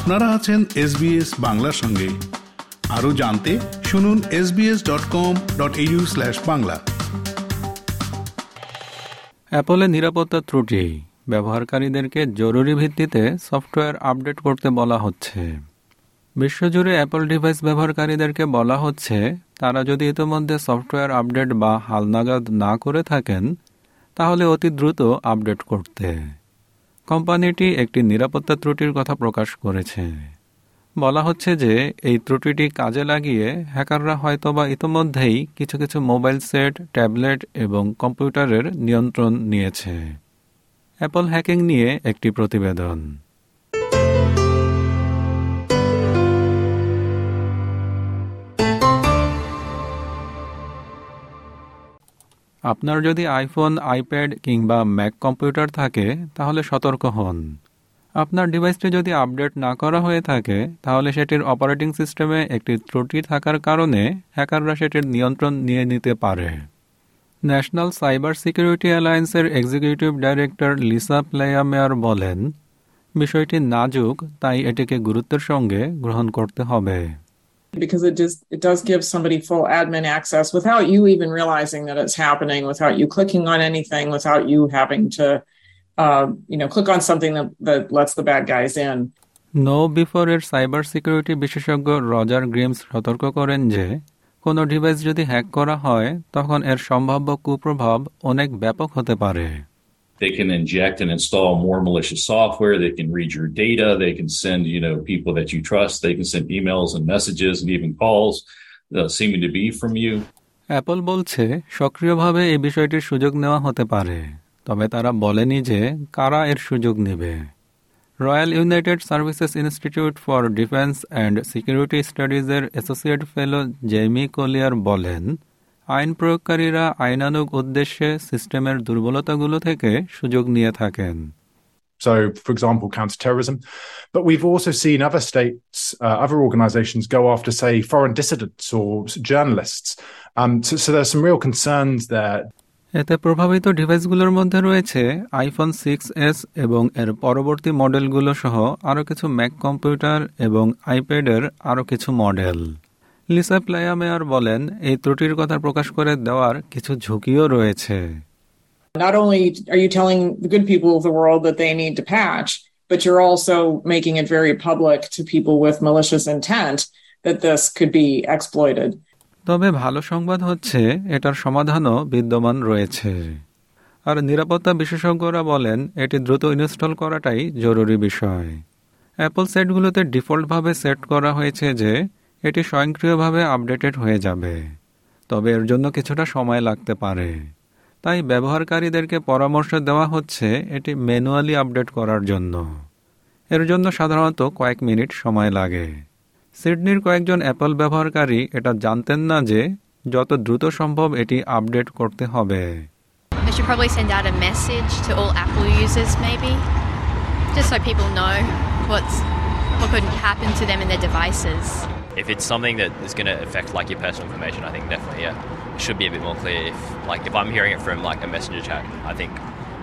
আপনারা আছেন এসবিএস বাংলার সঙ্গে। আরও জানতে শুনুন SBS dot com dot U slash Bangla. অ্যাপলের নিরাপত্তা ত্রুটি, ব্যবহারকারীদেরকে জরুরি ভিত্তিতে সফটওয়্যার আপডেট করতে বলা হচ্ছে। বিশ্বজুড়ে অ্যাপল ডিভাইস ব্যবহারকারীদেরকে বলা হচ্ছে, তারা যদি ইতিমধ্যে সফটওয়্যার আপডেট বা হালনাগাদ না করে থাকেন, তাহলে অতি দ্রুত আপডেট করতে। কোম্পানিটি একটি নিরাপত্তা ত্রুটির কথা প্রকাশ করেছে। বলা হচ্ছে যে, এই ত্রুটিটি কাজে লাগিয়ে হ্যাকাররা হয়তোবা ইতোমধ্যেই কিছু কিছু মোবাইল সেট, ট্যাবলেট এবং কম্পিউটারের নিয়ন্ত্রণ নিয়েছে। অ্যাপল হ্যাকিং নিয়ে একটি প্রতিবেদন। আপনার যদি আইফোন আইপ্যাড কিংবা ম্যাক কম্পিউটার থাকে, তাহলে সতর্ক হন। আপনার ডিভাইসটি যদি আপডেট না করা হয়ে থাকে, তাহলে সেটির অপারেটিং সিস্টেমে একটি ত্রুটি থাকার কারণে হ্যাকাররা সেটির নিয়ন্ত্রণ নিয়ে নিতে পারে। ন্যাশনাল সাইবার সিকিউরিটি অ্যালায়েন্সের এক্সিকিউটিভ ডাইরেক্টর লিসা প্লেয়ামেয়ার বলেন, বিষয়টি নাজুক, তাই এটিকে গুরুত্বের সঙ্গে গ্রহণ করতে হবে। because it just it does give somebody full admin access without you even realizing that it's happening without you clicking on anything without you having to uh, you know click on something that, that lets the bad guys in KnowBe4 এর cyber security বিশেষজ্ঞ Roger Greams সতর্ক করেন যে কোনো device যদি hack করা হয় তখন এর সম্ভাব্য কুপ্রভাব অনেক ব্যাপক হতে পারে they can inject and install more malicious software. They can read your data. They can send, you know, people that you trust. They can send emails and messages and even calls uh, seeming to be from you. Apple বলছে সক্রিয়ভাবে এই বিষয়টির সুযোগ নেওয়া হতে পারে তবে তারা বলেনি যে কারা এর সুযোগ নেবে Royal United Services Institute for Defence and Security স্টাডিজের associate fellow Jamie Collier বলেন আইন প্রয়োগকারীরা আইনানুগ উদ্দেশ্যে সিস্টেমের দুর্বলতাগুলো থেকে সুযোগ নিয়ে থাকেন So, for example, counterterrorism. But we've also seen other states, uh, other organizations go after, say, foreign dissidents or journalists. Um, so, so there's some real concerns there. এতে প্রভাবিত ডিভাইসগুলোর মধ্যে রয়েছে আইফোন সিক্স এস এবং এর পরবর্তী মডেলগুলো সহ আরও কিছু ম্যাক কম্পিউটার এবং আইপ্যাডের আরও কিছু মডেল লিসা প্লায়ামেয়ার বলেন এই ত্রুটির কথা প্রকাশ করে দেওয়ার কিছু ঝুঁকিও রয়েছে Not only are you telling the good people of the world that they need to patch, but you're also making it very public to people with malicious intent that this could be exploited. তবে ভালো সংবাদ হচ্ছে এটার সমাধানও বিদ্যমান রয়েছে আর নিরাপত্তা বিশেষজ্ঞরা বলেন এটি দ্রুত ইনস্টল করাটাই জরুরি বিষয় অ্যাপল সেটগুলোতে ডিফল্টভাবে সেট করা হয়েছে যে এটি স্বয়ংক্রিয়ভাবে আপডেটেড হয়ে যাবে। তবে এর জন্য কিছুটা সময় লাগতে পারে। তাই ব্যবহারকারীদেরকে পরামর্শ দেওয়া হচ্ছে এটি ম্যানুয়ালি আপডেট করার জন্য। এর জন্য সাধারণত কয়েক মিনিট সময় লাগে। সিডনির কয়েকজন অ্যাপল ব্যবহারকারী এটা জানতেন না যে যত দ্রুত সম্ভব এটি আপডেট করতে হবে। What happen to them their devices. If it's something that is going to affect like your personal information, I think definitely yeah, it should be a bit more clear. If like if I'm hearing it from like a messenger chat, I think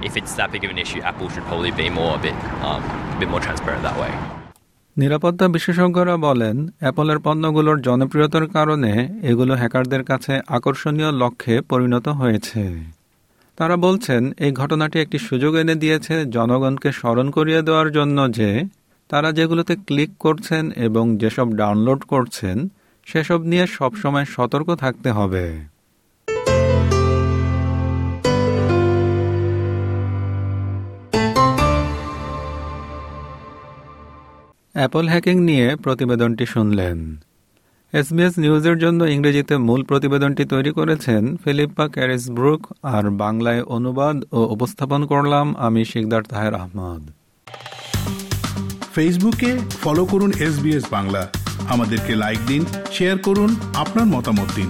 if it's that big of an issue, Apple should probably be more a bit um, a bit more transparent that way. নিরাপত্তা বিশেষজ্ঞরা বলেন অ্যাপলের পণ্যগুলোর জনপ্রিয়তার কারণে এগুলো হ্যাকারদের কাছে আকর্ষণীয় লক্ষ্যে পরিণত হয়েছে তারা বলছেন এই ঘটনাটি একটি সুযোগ এনে দিয়েছে জনগণকে স্মরণ করিয়ে দেওয়ার জন্য যে তারা যেগুলোতে ক্লিক করছেন এবং যেসব ডাউনলোড করছেন, সেসব নিয়ে সবসময় সতর্ক থাকতে হবে। অ্যাপল হ্যাকিং নিয়ে প্রতিবেদনটি শুনলেন। এসবিএস নিউজের জন্য ইংরেজিতে মূল প্রতিবেদনটি তৈরি করেছেন ফিলিপ্পা ক্যারিস ব্রুক আর বাংলায় অনুবাদ ও উপস্থাপন করলাম আমি শিকদার তাহের আহমদ। ফেসবুকে ফলো করুন এস বাংলা আমাদেরকে লাইক দিন শেয়ার করুন আপনার মতামত দিন।